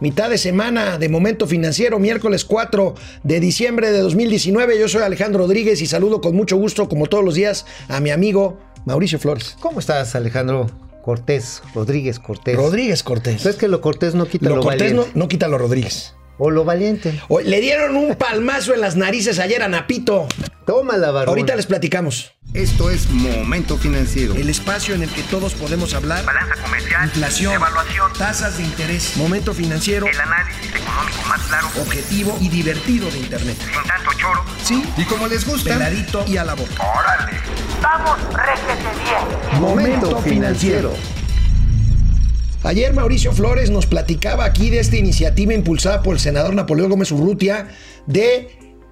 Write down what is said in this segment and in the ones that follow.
mitad de semana de Momento Financiero, miércoles 4 de diciembre de 2019. Yo soy Alejandro Rodríguez y saludo con mucho gusto, como todos los días, a mi amigo Mauricio Flores. ¿Cómo estás, Alejandro? Cortés, Rodríguez Cortés. Rodríguez Cortés. ¿Sabes que lo Cortés no quita lo, lo Cortés no quita lo Rodríguez. O lo valiente. O- le dieron un palmazo en las narices ayer a Napito. Tómala, varón. Ahorita les platicamos. Esto es Momento Financiero. El espacio en el que todos podemos hablar. balanza comercial, Inflación, evaluación, tasas de interés, momento financiero, el análisis económico más claro, objetivo y divertido de Internet. sin tanto choro. Sí, Y como les gusta, peladito y a la boca. ¡Órale! ¡Vamos, réjete bien! Momento financiero. Ayer Mauricio Flores nos platicaba aquí de esta iniciativa impulsada por el senador Napoleón Gómez Urrutia de,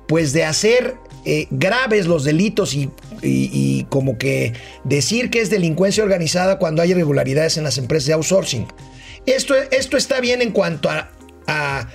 pues, de hacer eh, graves los delitos y, como que decir que es delincuencia organizada cuando hay irregularidades en las empresas de outsourcing. Esto, esto está bien en cuanto a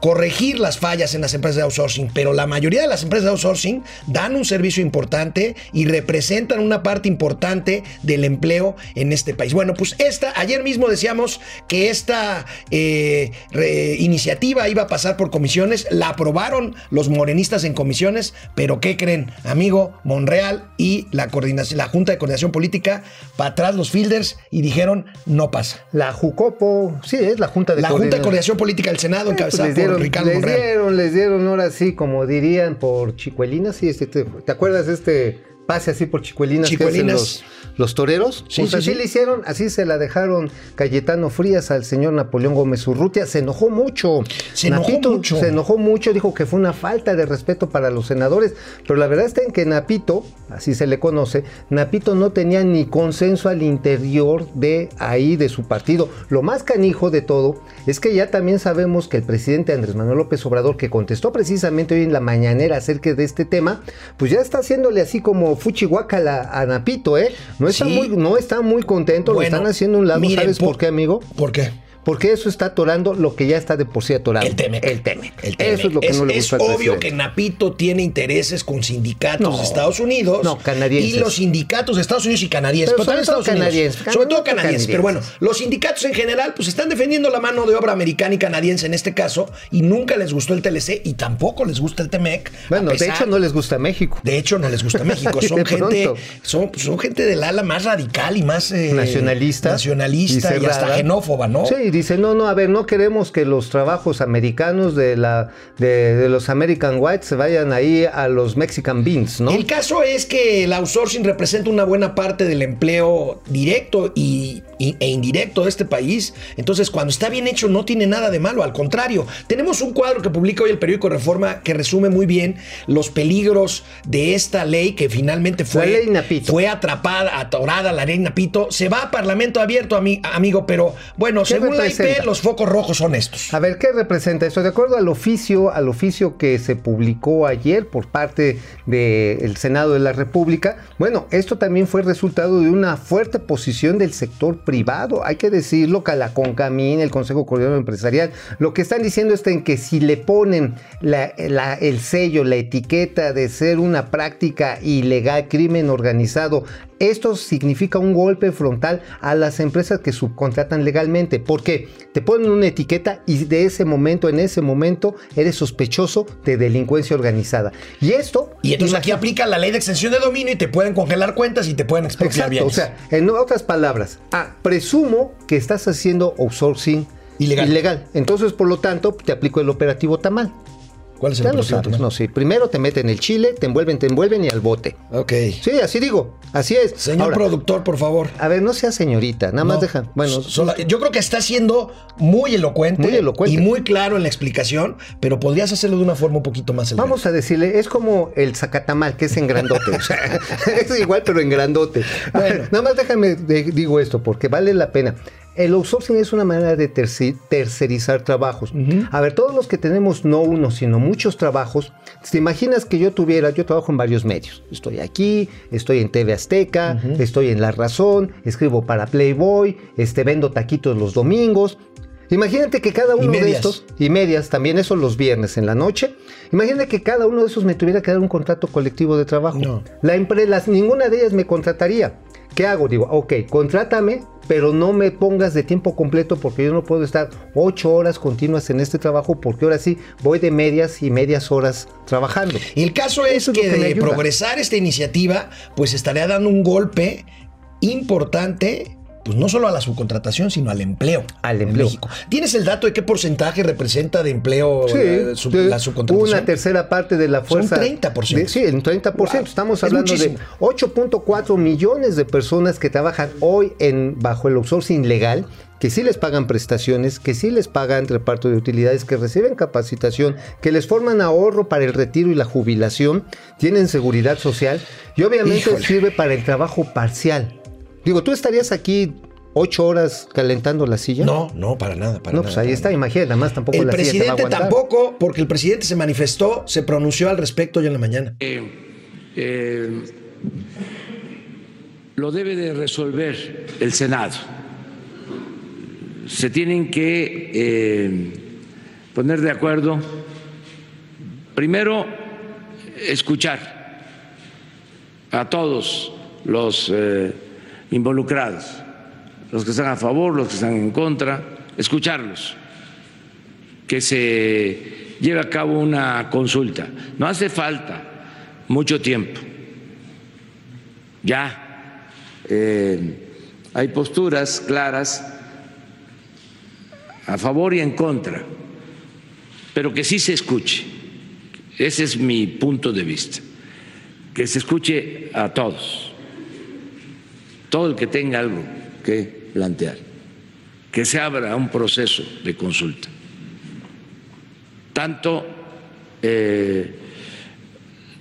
corregir las fallas en las empresas de outsourcing, pero la mayoría de las empresas de outsourcing dan un servicio importante y representan una parte importante del empleo en este país. Bueno, pues esta, ayer mismo decíamos que esta eh, re- iniciativa iba a pasar por comisiones, la aprobaron los morenistas en comisiones, pero ¿qué creen? Amigo, Monreal y la, coordinación, la Junta de Coordinación Política, para atrás los fielders y dijeron, no pasa. La Jucopo, sí, es la Junta de La Junta de Coordinación Política del Senado, Eh, pues encabezada dieron, Ricardo les Monreal. dieron, les dieron ahora sí, como dirían por chicuelinas, sí, este, te, ¿te acuerdas de este pase así por chicuelinas, que Chicuelinas. hacen los, los toreros? Sí, pues sí, así sí. le hicieron, así se la dejaron Cayetano Frías al señor Napoleón Gómez Urrutia, se enojó mucho. Se enojó mucho. Se enojó mucho, dijo que fue una falta de respeto para los senadores, pero la verdad está en que Napito, así se le conoce, Napito no tenía ni consenso al interior de ahí, de su partido. Lo más canijo de todo es que ya también sabemos que el presidente Andrés Manuel López Obrador, que contestó precisamente hoy en la mañanera acerca de este tema, pues ya está haciéndole así como fuchihuacala a Napito, ¿eh? No está, Sí. muy, no está muy contento, Bueno, lo están haciendo un lado, miren, ¿sabes por- por qué, amigo? ¿Por qué? Porque eso está atorando lo que ya está de por sí atorado. El Temec. El Temec. El Temec. Eso es lo que no le gusta al obvio que Napito tiene intereses con sindicatos No. de Estados Unidos. No, canadienses. Y los sindicatos de Estados Unidos y canadienses. Pero Pero, sobre Estados todo Unidos. canadienses. Sobre todo Canadienses. Pero bueno, los sindicatos en general, pues están defendiendo la mano de obra americana y canadiense en este caso. Y nunca les gustó el TLC y tampoco les gusta el TEMEC. Bueno, de hecho no les gusta México. De hecho, no les gusta México. Son gente, son, son gente del ala más radical y más eh, nacionalista. nacionalista y, hasta xenófoba, ¿no? Sí, dice, no, no, a ver, no queremos que los trabajos americanos de, la, de, los American Whites se vayan ahí a los Mexican Beans, ¿no? El caso es que el outsourcing representa una buena parte del empleo directo y- e indirecto de este país. Entonces, cuando está bien hecho, no tiene nada de malo. Al contrario, tenemos un cuadro que publica hoy el periódico Reforma que resume muy bien los peligros de esta ley que finalmente fue, atrapada, atorada, la ley Napito. Se va a Parlamento abierto, ami- amigo, pero bueno, ¿Qué según la IP, representa? los focos rojos son estos. A ver, ¿qué representa esto? De acuerdo al oficio, al oficio que se publicó ayer por parte del Senado de la República, bueno, esto también fue resultado de una fuerte posición del sector privado. Hay que decirlo, que la CONCAMIN, el Consejo Coordinador Empresarial, lo que están diciendo es que si le ponen el sello, la etiqueta de ser una práctica ilegal, crimen organizado, esto significa un golpe frontal a las empresas que subcontratan legalmente. porque Te ponen una etiqueta y de ese momento, en ese momento, eres sospechoso de delincuencia organizada. Y esto... Y entonces aquí aplica la ley de extensión de dominio y te pueden congelar cuentas y te pueden expropiar Exacto, o bienes. sea, en otras palabras, ah, presumo que estás haciendo outsourcing Ilegal. Entonces, por lo tanto, te aplico el operativo tamal. ¿Cuál es el Ya sabes, tamal? no, sí. Primero te meten el chile, te envuelven, te envuelven y al bote. Ok. Sí, así digo, así es. Señor Ahora, productor, por favor. A ver, no sea señorita, nada más No, deja. Bueno, sola- yo creo que está siendo muy elocuente, Muy elocuente. y muy claro en la explicación, pero podrías hacerlo de una forma un poquito más elegante. Vamos a decirle, es como el zacatamal, que es en grandote. o sea, es igual, pero en grandote. A ver, Bueno. nada más déjame, de- digo esto, porque vale la pena. El outsourcing es una manera de tercerizar trabajos. A ver, todos los que tenemos no uno, sino muchos trabajos, ¿te imaginas que yo tuviera, yo trabajo en varios medios? Estoy aquí, estoy en TV Azteca, estoy en La Razón, escribo para Playboy, este, vendo taquitos los domingos. Imagínate que cada uno de estos y medias, también eso los viernes en la noche. Imagínate que cada uno de esos me tuviera que dar un contrato colectivo de trabajo. No. La empresa, ninguna de ellas me contrataría. ¿Qué hago? Digo, ok, contrátame, pero no me pongas de tiempo completo porque yo no puedo estar ocho horas continuas en este trabajo porque ahora sí voy de medias y medias horas trabajando. Y el caso es Eso es lo que, que de progresar esta iniciativa, pues estaría dando un golpe importante, pues no solo a la subcontratación, sino al empleo. Al en empleo. México. ¿Tienes el dato de qué porcentaje representa de empleo eh, sub- sí, la subcontratación? Una tercera parte de la Son fuerza. 30%. de- sí, el 30%. Wow, Estamos es hablando de muchísimo. 8.4 millones de personas que trabajan hoy en bajo el outsourcing legal, que sí les pagan prestaciones, que sí les pagan reparto de utilidades, que reciben capacitación, que les forman ahorro para el retiro y la jubilación, tienen seguridad social y obviamente Híjole. sirve para el trabajo parcial. Digo, ¿tú estarías aquí ocho horas calentando la silla? No, no, para nada. Para No, nada, pues ahí para está, nada. imagínate, nada más tampoco El la silla te va a presidente tampoco, porque el presidente se manifestó, se pronunció al respecto hoy en la mañana. Eh, lo debe de resolver el Senado. Se tienen que eh, poner de acuerdo, primero, escuchar a todos los eh, involucrados, los que están a favor, los que están en contra, escucharlos que se lleve a cabo una consulta. No hace falta mucho tiempo. Ya eh, hay posturas claras a favor y en contra, pero que sí se escuche. Ese es mi punto de vista, que se escuche a todos, todo el que tenga algo que plantear, que se abra un proceso de consulta tanto eh,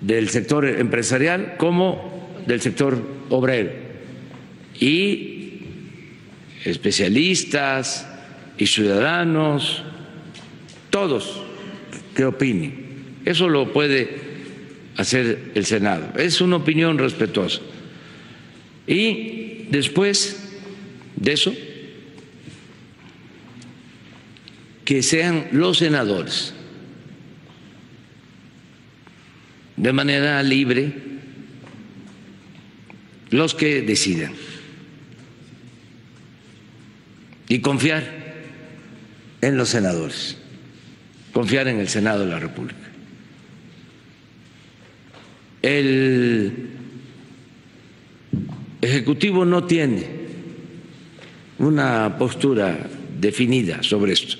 del sector empresarial como del sector obrero y especialistas y ciudadanos, todos que opinen. Eso lo puede hacer el Senado. Es una opinión respetuosa. Y después de eso, que sean los senadores de manera libre los que decidan y confiar en los senadores, confiar en el Senado de la República. El Ejecutivo no tiene una postura definida sobre esto.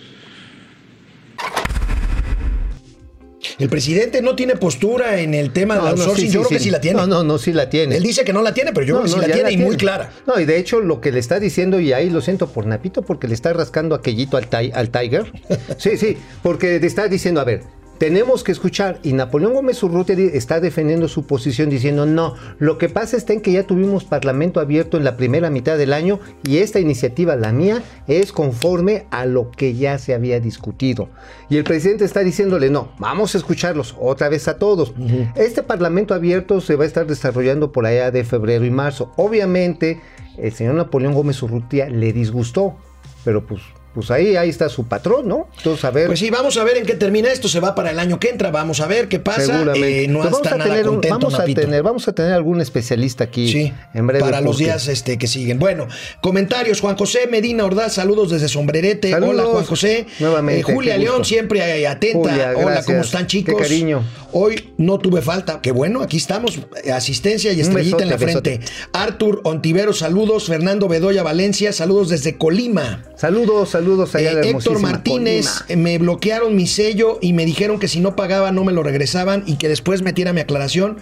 El presidente no tiene postura en el tema no, outsourcing. sí, Yo sí, creo que sí. la tiene. No, no, no, sí la tiene. Él dice que no la tiene, pero yo No, creo que no, sí la tiene y muy clara. No, y de hecho lo que le está diciendo, y ahí lo siento por Napito, porque le está rascando aquellito al, al Tiger. Sí, sí, porque le está diciendo, a ver, tenemos que escuchar. Y Napoleón Gómez Urrutia está defendiendo su posición diciendo, no, lo que pasa está en que ya tuvimos parlamento abierto en la primera mitad del año y esta iniciativa, la mía, es conforme a lo que ya se había discutido. Y el presidente está diciéndole, no, vamos a escucharlos otra vez a todos. Este parlamento abierto se va a estar desarrollando por allá de febrero y marzo. Obviamente, el señor Napoleón Gómez Urrutia le disgustó, pero pues, pues ahí, ahí está su patrón, ¿no? Entonces, a ver. Pues sí, vamos a ver en qué termina esto. Se va para el año que entra. Vamos a ver qué pasa. Seguramente. Eh, no Pues está nada tener un- contento, vamos a tener, vamos a tener algún especialista aquí Sí, en breve. para los días este, que siguen. Bueno, comentarios. Juan José Medina Ordaz, saludos desde Sombrerete. Saludos. Hola, Juan José. Nuevamente, Eh, Julia qué León, siempre atenta. Julia, Hola, gracias. ¿cómo están, Qué chicos? cariño. Hoy no tuve falta. Qué bueno, aquí estamos. Asistencia y estrellita en la besote, frente. Artur Ontivero, saludos. Fernando Bedoya Valencia, saludos desde Colima. Saludos, saludos allá Eh, de Héctor Martínez, Colima. eh, me bloquearon mi sello y me dijeron que si no pagaba no me lo regresaban y que después metiera mi aclaración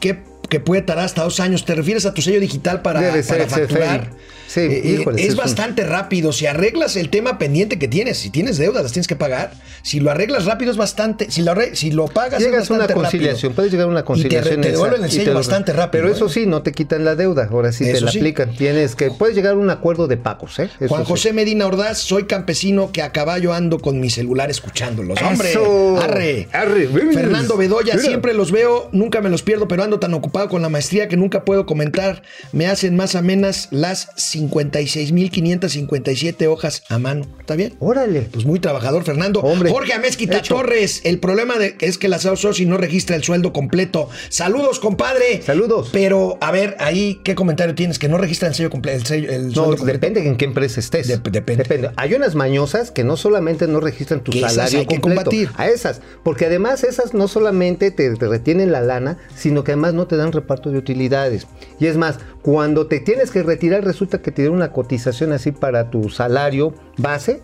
que, que puede tardar hasta dos años. ¿Te refieres a tu sello digital para, facturar? Sí, Eh, eh, es un- bastante rápido. Si arreglas el tema pendiente que tienes, si tienes deudas, las tienes que pagar. Si lo arreglas rápido es bastante. Si lo, arre- si lo pagas Llegas es a una conciliación, rápido. puedes llegar a una Y te conciliación. te esa, devuelven el y sello te lo- bastante rápido. Pero eso ¿eh? sí, no te quitan la deuda, ahora sí te la sí. aplican. Tienes que, puedes llegar a un acuerdo de pagos, ¿eh? Eso Juan sí. José Medina Ordaz, soy campesino que a caballo ando con mi celular escuchándolos. ¡Hombre! Eso. ¡Arre! Arre. Fernando Bedoya, Mira. siempre los veo, nunca me los pierdo, pero ando tan ocupado con la maestría que nunca puedo comentar. Me hacen más amenas las 56.557 hojas a mano. ¿Está bien? Órale. Pues muy trabajador, Fernando. Hombre, Jorge Amezquita hecho. Torres, el problema de, es que el outsourcing no registra el sueldo completo. Saludos, compadre. Saludos. Pero, a ver, ahí, ¿qué comentario tienes? Que no registra el sello completo. El, No, sueldo completo. depende en qué empresa estés. Dep- depende. Hay unas mañosas que no solamente no registran tu Que esas salario hay que completo. combatir. A esas. Porque además esas no solamente te, te retienen la lana, sino que además no te dan reparto de utilidades. Y es más, cuando te tienes que retirar, resulta que te dieron una cotización así para tu salario base.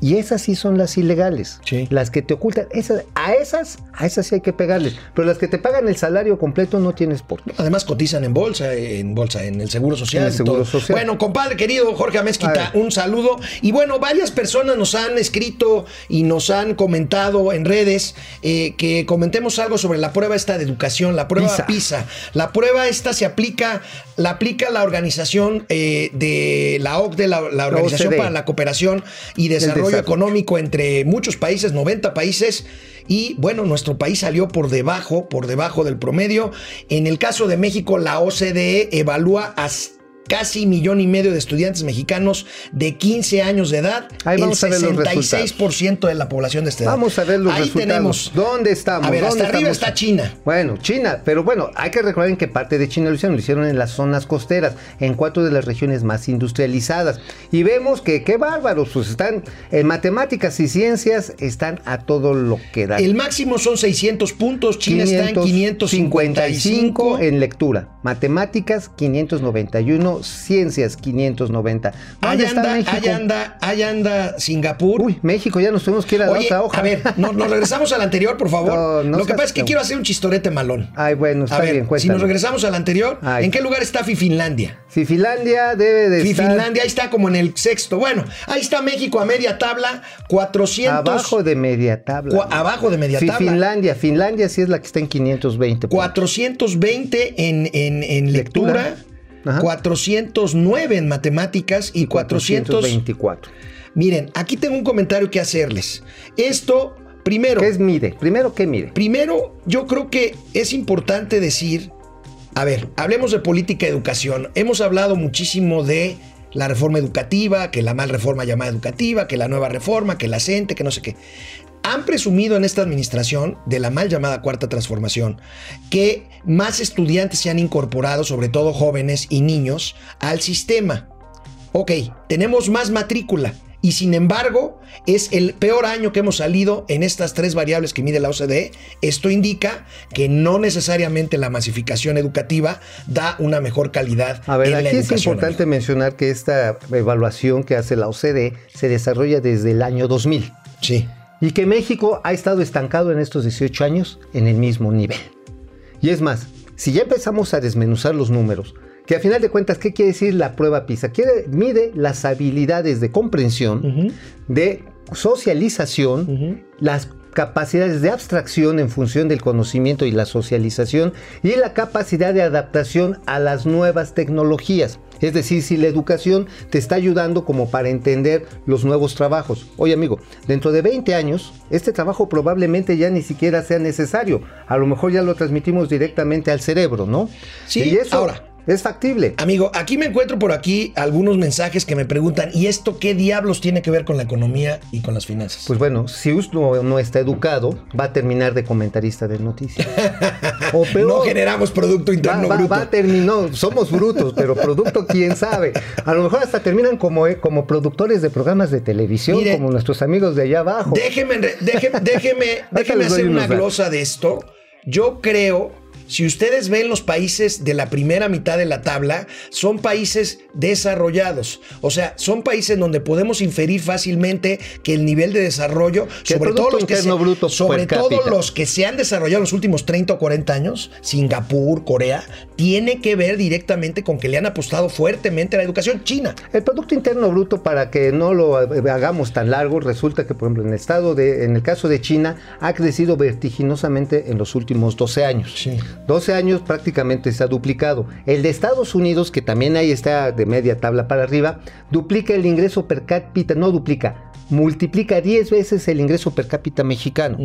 Y esas sí son las ilegales. Sí. Las que te ocultan. Esas, a esas, a esas sí hay que pegarles. Pero las que te pagan el salario completo no tienes por qué. Además cotizan en bolsa, en bolsa, en el Seguro Social. En el Seguro todo. Social. Bueno, compadre querido Jorge Amezquita, un saludo. Y bueno, varias personas nos han escrito y nos han comentado en redes eh, que comentemos algo sobre la prueba esta de educación, la prueba PISA. PISA. La prueba esta se aplica, la aplica la organización eh, de la OCDE, la, la Organización para la Cooperación y Desarrollo desarrollo. Económico entre muchos países, 90 países. Y bueno, nuestro país salió por debajo, por debajo del promedio. En el caso de México, la OCDE evalúa a s- casi millón y medio de estudiantes mexicanos de 15 años de edad. Ahí vamos a el ver los 66% de la población de esta edad. Vamos a ver los Ahí resultados. tenemos. ¿Dónde estamos? A ver, ¿Dónde hasta arriba estamos? está China. Bueno, China, pero bueno, hay que recordar en qué parte de China lo hicieron. Lo hicieron en las zonas costeras, en cuatro de las regiones más industrializadas. Y vemos que qué bárbaros, pues están en matemáticas y ciencias, están a todo lo que da. El máximo son 600 puntos. China está en 555. en lectura, matemáticas 591, ciencias 590. Ahí ¿Dónde está anda, ahí anda, ahí anda Singapur. Uy, México, ya nos tenemos que ir a la otra hoja. a ver, no- nos regresamos al anterior, por favor. No, no Lo que pasa es que quiero hacer un chistorete malón. Ay, bueno, está a ver, bien, si nos regresamos al anterior, Ay. ¿en qué lugar está Finlandia? Si Finlandia debe de estar Finlandia, ahí está como en el sexto. Bueno, ahí está México a media tabla, 400. abajo de media tabla. Abajo de media tabla. Finlandia, Finlandia sí es la que está en 520. puntos. 420 en, en- en lectura, Lectura. Ajá. 409 en matemáticas y 400. 424. Miren, aquí tengo un comentario que hacerles. Esto, primero. ¿Qué es mide? Primero, ¿qué mide? Primero, yo creo que es importante decir, a ver, hablemos de política educación. Hemos hablado muchísimo de la reforma educativa, que la mal reforma llamada educativa, que la nueva reforma, que la CENTE, que no sé qué. Han presumido en esta administración de la mal llamada cuarta transformación que más estudiantes se han incorporado, sobre todo jóvenes y niños, al sistema. Ok, tenemos más matrícula y sin embargo es el peor año que hemos salido en estas tres variables que mide la OCDE. Esto indica que no necesariamente la masificación educativa da una mejor calidad. A ver, en la aquí es importante amigo. mencionar que esta evaluación que hace la OCDE se desarrolla desde el año 2000 Sí. y que México ha estado estancado en estos 18 años en el mismo nivel. Y es más, si ya empezamos a desmenuzar los números, que a final de cuentas, ¿qué quiere decir la prueba PISA? Quiere, mide las habilidades de comprensión, de socialización, las capacidades de abstracción en función del conocimiento y la socialización y la capacidad de adaptación a las nuevas tecnologías. Es decir, si la educación te está ayudando como para entender los nuevos trabajos. Oye amigo, dentro de 20 años, este trabajo probablemente ya ni siquiera sea necesario. A lo mejor ya lo transmitimos directamente al cerebro, ¿no? Sí, y eso ahora. Es factible. Amigo, aquí me encuentro por aquí algunos mensajes que me preguntan, ¿y esto qué diablos tiene que ver con la economía y con las finanzas? Pues bueno, si uno no está educado, va a terminar de comentarista de noticias. o peor, no generamos Producto va, Interno va- Bruto. va a terminar, somos brutos, pero producto quién sabe. A lo mejor hasta terminan como, eh, como productores de programas de televisión, Mire, como nuestros amigos de allá abajo. Déjeme, déjeme, déjeme, déjeme hacer una glosa de esto. Yo creo, si ustedes ven los países de la primera mitad de la tabla, son países desarrollados. O sea, son países donde podemos inferir fácilmente que el nivel de desarrollo, sobre todo los que se, Interno Bruto sobre per todo cápita. los que se han desarrollado en los últimos 30 o 40 años, Singapur, Corea, tiene que ver directamente con que le han apostado fuertemente a la educación china. El Producto Interno Bruto, para que no lo hagamos tan largo, resulta que, por ejemplo, en el, estado de, en el caso de China, ha crecido vertiginosamente en los últimos 12 años. Sí. 12 años prácticamente se ha duplicado. El de Estados Unidos, que también ahí está de media tabla para arriba, duplica el ingreso per cápita, no duplica, multiplica 10 veces el ingreso per cápita mexicano.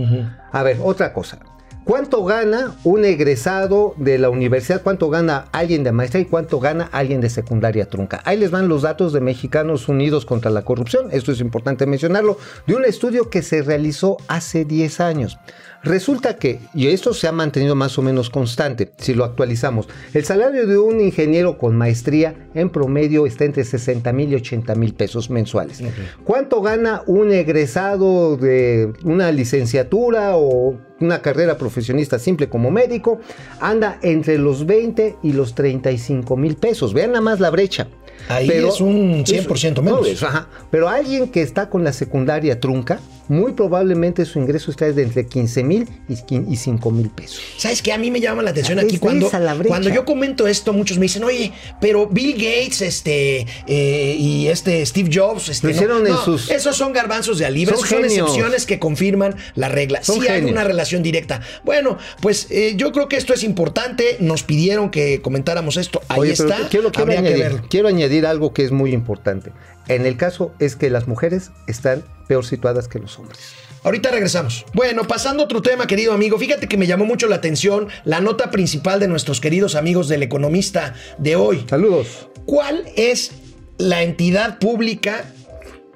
A ver, otra cosa. ¿Cuánto gana un egresado de la universidad? ¿Cuánto gana alguien de maestría y cuánto gana alguien de secundaria trunca? Ahí les van los datos de Mexicanos Unidos contra la Corrupción. Esto es importante mencionarlo. De un estudio que se realizó hace 10 años. Resulta que, y esto se ha mantenido más o menos constante, si lo actualizamos, el salario de un ingeniero con maestría en promedio está entre 60 mil y 80 mil pesos mensuales. ¿Cuánto gana un egresado de una licenciatura o una carrera profesionista simple como médico? Anda entre los 20 y los 35 mil pesos. Vean nada más la brecha. Ahí es un 100% menos. No, es- ajá. Pero alguien que está con la secundaria trunca, muy probablemente su ingreso está de entre 15 mil y quin- y 5 mil pesos. ¿Sabes qué? A mí me llama la atención aquí cuando, cuando yo comento esto, muchos me dicen, oye, pero Bill Gates este, eh, y este Steve Jobs, este, Lo no, hicieron en no, sus- esos son garbanzos de alibra, Son son excepciones que confirman la regla. Son sí hay una relación directa. Bueno, pues eh, yo creo que esto es importante. Nos pidieron que comentáramos esto. Ahí Oye, está. quiero, quiero que añadir, quiero añadir algo que es muy importante. En el caso es que las mujeres están peor situadas que los hombres. Ahorita regresamos. Bueno, pasando a otro tema, querido amigo. Fíjate que me llamó mucho la atención la nota principal de nuestros queridos amigos del economista de hoy. Saludos. ¿Cuál es la entidad pública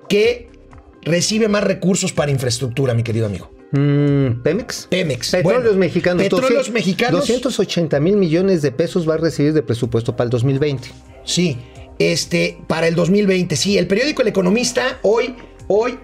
que recibe más recursos para infraestructura, mi querido amigo? Mm, Pemex. Pemex. Petróleos Bueno, Mexicanos. Petróleos 200 Mexicanos. 280 mil millones de pesos va a recibir de presupuesto para el 2020. Sí, este, para el 2020. Sí, el periódico El Economista, hoy, hoy,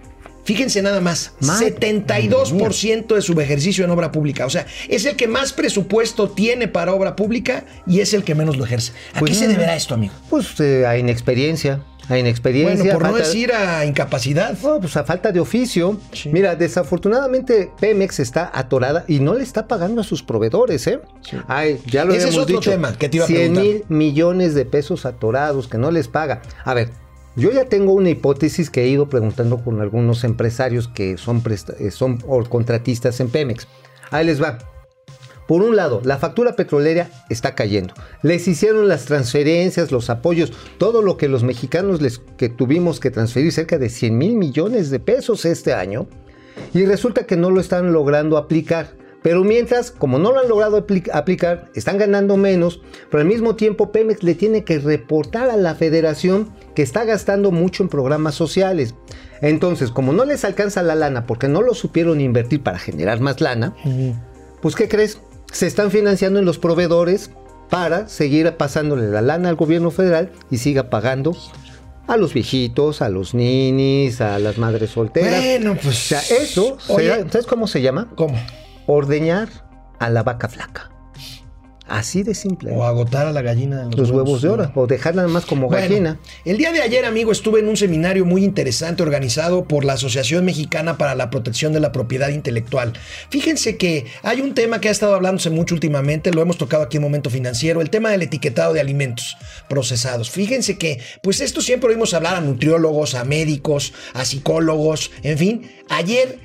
fíjense nada más, Madre 72% de su ejercicio en obra pública. O sea, es el que más presupuesto tiene para obra pública y es el que menos lo ejerce. ¿A Pues qué se deberá esto, amigo? Pues eh, a inexperiencia. A inexperiencia. Bueno, por no falta- decir a incapacidad. No, pues a falta de oficio. Sí. Mira, desafortunadamente Pemex está atorada y no le está pagando a sus proveedores, ¿eh? Ay, ya lo Ese es habíamos otro dicho. tema que te iba a 100 preguntar. mil millones de pesos atorados que no les paga. A ver, yo ya tengo una hipótesis que he ido preguntando con algunos empresarios que son, presta- eh, son contratistas en Pemex. Ahí les va. Por un lado, la factura petrolera está cayendo. Les hicieron las transferencias, los apoyos, todo lo que los mexicanos les que tuvimos que transferir, cerca de 100 mil millones de pesos este año. Y resulta que no lo están logrando aplicar. Pero mientras, como no lo han logrado apli- aplicar, están ganando menos, pero al mismo tiempo Pemex le tiene que reportar a la federación que está gastando mucho en programas sociales. Entonces, como no les alcanza la lana porque no lo supieron invertir para generar más lana, pues ¿qué crees? Se están financiando en los proveedores para seguir pasándole la lana al gobierno federal y siga pagando a los viejitos, a los ninis, a las madres solteras. Bueno, pues. O sea, eso, se- Oye, ¿sabes cómo se llama? ¿cómo? Ordeñar a la vaca flaca. Así de simple. O agotar a la gallina de los, los huevos de oro. O dejar nada más como Bueno, gallina. el día de ayer, amigo, estuve en un seminario muy interesante organizado por la Asociación Mexicana para la Protección de la Propiedad Intelectual. Fíjense que hay un tema que ha estado hablándose mucho últimamente, lo hemos tocado aquí en Momento Financiero, el tema del etiquetado de alimentos procesados. Fíjense que, pues esto siempre oímos hablar a nutriólogos, a médicos, a psicólogos, en fin. Ayer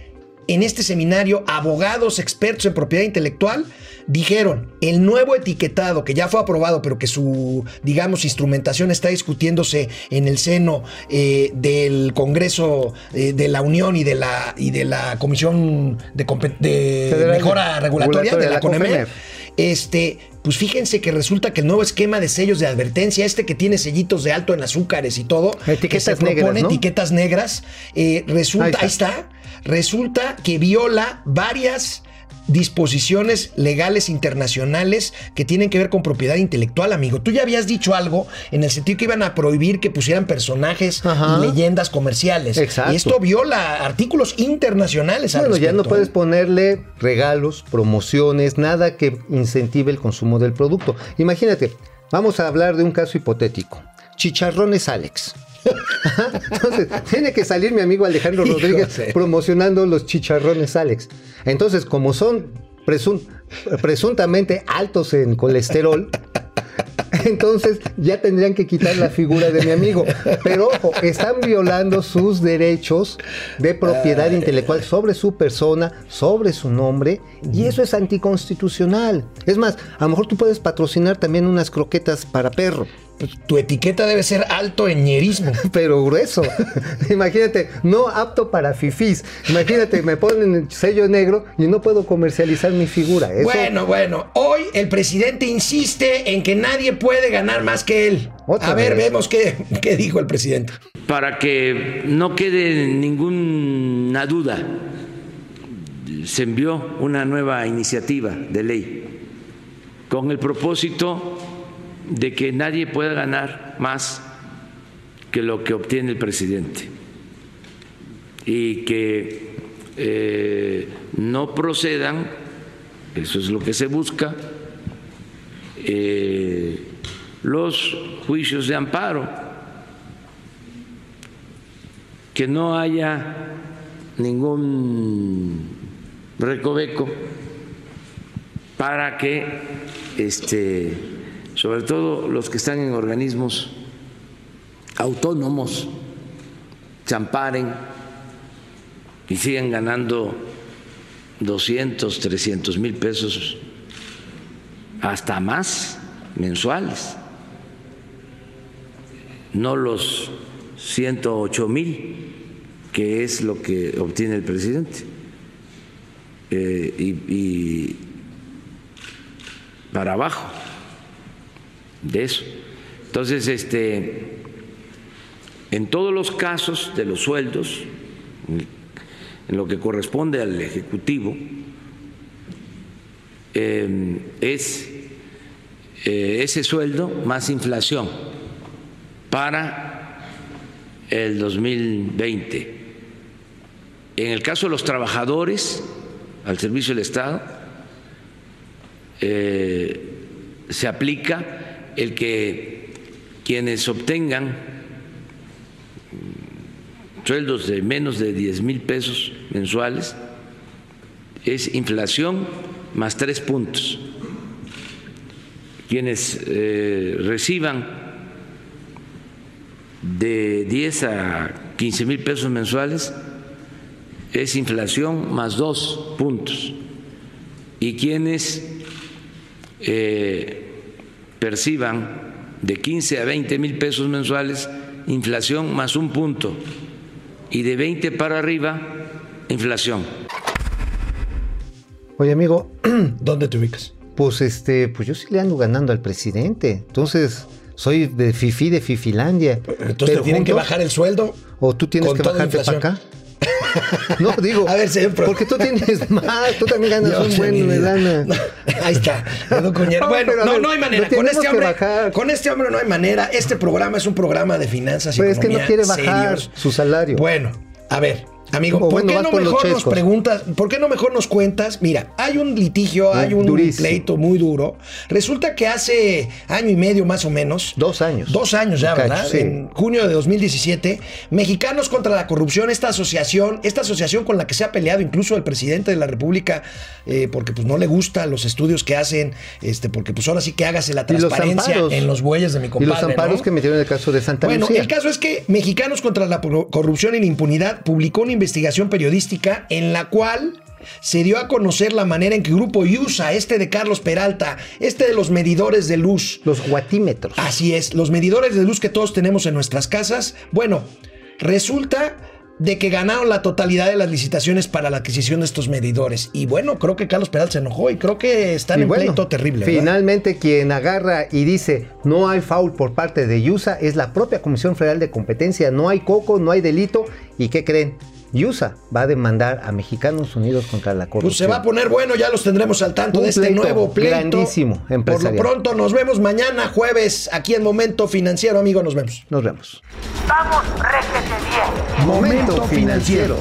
en este seminario, abogados expertos en propiedad intelectual dijeron, el nuevo etiquetado que ya fue aprobado, pero que su, digamos, instrumentación está discutiéndose en el seno eh, del Congreso eh, de la Unión y de la, y de la Comisión de, de Federal Mejora Regulatoria, de la, CONEMER, este, pues fíjense que resulta que el nuevo esquema de sellos de advertencia, este que tiene sellitos de alto en azúcares y todo, que Etiquetas se propone negras, ¿no? etiquetas negras, eh, resulta, Ahí ahí está, resulta que viola varias disposiciones legales internacionales que tienen que ver con propiedad intelectual, amigo. Tú ya habías dicho algo en el sentido que iban a prohibir que pusieran personajes Ajá. y leyendas comerciales. Exacto. Y esto viola artículos internacionales. al Bueno, ya no puedes ¿eh? ponerle regalos, promociones, nada que incentive el consumo del producto. Imagínate, vamos a hablar de un caso hipotético. Chicharrones Alex. Entonces, tiene que salir mi amigo Alejandro Rodríguez promocionando los chicharrones Alex. Entonces, como son presun- presuntamente altos en colesterol, entonces ya tendrían que quitar la figura de mi amigo. Pero ojo, están violando sus derechos de propiedad intelectual sobre su persona, sobre su nombre, y eso es anticonstitucional. Es más, a lo mejor tú puedes patrocinar también unas croquetas para perro. Pues, tu etiqueta debe ser alto en ñerismo. pero grueso. Imagínate, no apto para fifís. Imagínate, me ponen el sello negro y no puedo comercializar mi figura. Eso- Bueno, bueno, hoy el presidente insiste en que nadie puede ganar más que él. Otra A ver, vez. vemos qué, qué dijo el presidente. Para que no quede ninguna duda, se envió una nueva iniciativa de ley con el propósito de que nadie pueda ganar más que lo que obtiene el presidente. Y que eh, no procedan, eso es lo que se busca, eh, los juicios de amparo, que no haya ningún recoveco para que, este, sobre todo los que están en organismos autónomos, se amparen y sigan ganando 200, 300 mil pesos, hasta más mensuales, no los 108 mil que es lo que obtiene el presidente. Eh, y, y para abajo de eso. Entonces, este, en todos los casos de los sueldos, en lo que corresponde al Ejecutivo, eh, es eh, ese sueldo más inflación para el 2020. En el caso de los trabajadores al servicio del Estado, eh, se aplica el que quienes obtengan sueldos de menos de 10 mil pesos mensuales es inflación más tres puntos. Quienes eh, reciban de 10 a 15 mil pesos mensuales es inflación más dos puntos. Y quienes eh, perciban de 15 a 20 mil pesos mensuales, inflación más un punto. Y de 20 para arriba, inflación. Oye, amigo, ¿Dónde te ubicas? pues este, pues yo sí le ando ganando al presidente. Entonces, soy de Fifi de Fifilandia. Entonces Pero te tienen que bajar el sueldo. O tú tienes que bajarte para acá. No, digo, A ver, señor, pero- porque tú tienes más, tú también ganas Dios un buen lana. No, ahí está. Bueno, pero no, ver, no hay manera. Con este, hombre, con este hombre no hay manera. Este programa es un programa de finanzas y Pues es que no quiere bajar serios. su salario. Bueno, a ver, amigo, ¿por qué no mejor nos preguntas? ¿Por qué no mejor nos cuentas? Mira, hay un litigio, hay un durísimo. pleito muy duro. Resulta que hace año y medio más o menos. Dos años. Dos años ya, Cacho, ¿verdad? sí. En junio de 2017, Mexicanos contra la Corrupción, esta asociación, esta asociación con la que se ha peleado incluso el presidente de la República, eh, porque pues no le gustan los estudios que hacen, este, porque pues ahora sí que hágase la Y los transparencia amparos. en los bueyes de mi Y compadre. los amparos ¿no? que metieron en el caso de Santa Bueno, Lucía. el caso es que Mexicanos contra la Corrupción y la Impunidad publicó una investigación periodística en la cual se dio a conocer la manera en que Grupo IUSA, este de Carlos Peralta, este de los medidores de luz, Los guatímetros. Así es, los medidores de luz que todos tenemos en nuestras casas. Bueno, resulta de que ganaron la totalidad de las licitaciones para la adquisición de estos medidores. Y bueno, creo que Carlos Peralta se enojó y creo que están Y en bueno, pleito terrible. ¿verdad? Finalmente, quien agarra y dice no hay foul por parte de Yusa es la propia Comisión Federal de Competencia. No hay coco, no hay delito. ¿Y qué creen? Yusa va a demandar a Mexicanos Unidos contra la corrupción. Pues se va a poner bueno, ya los tendremos al tanto Un de este pleito nuevo pleito. grandísimo, Por lo empresarial. pronto, nos vemos mañana jueves aquí en Momento Financiero, amigo. Nos vemos. Nos vemos. Vamos, réjete bien. Momento financiero.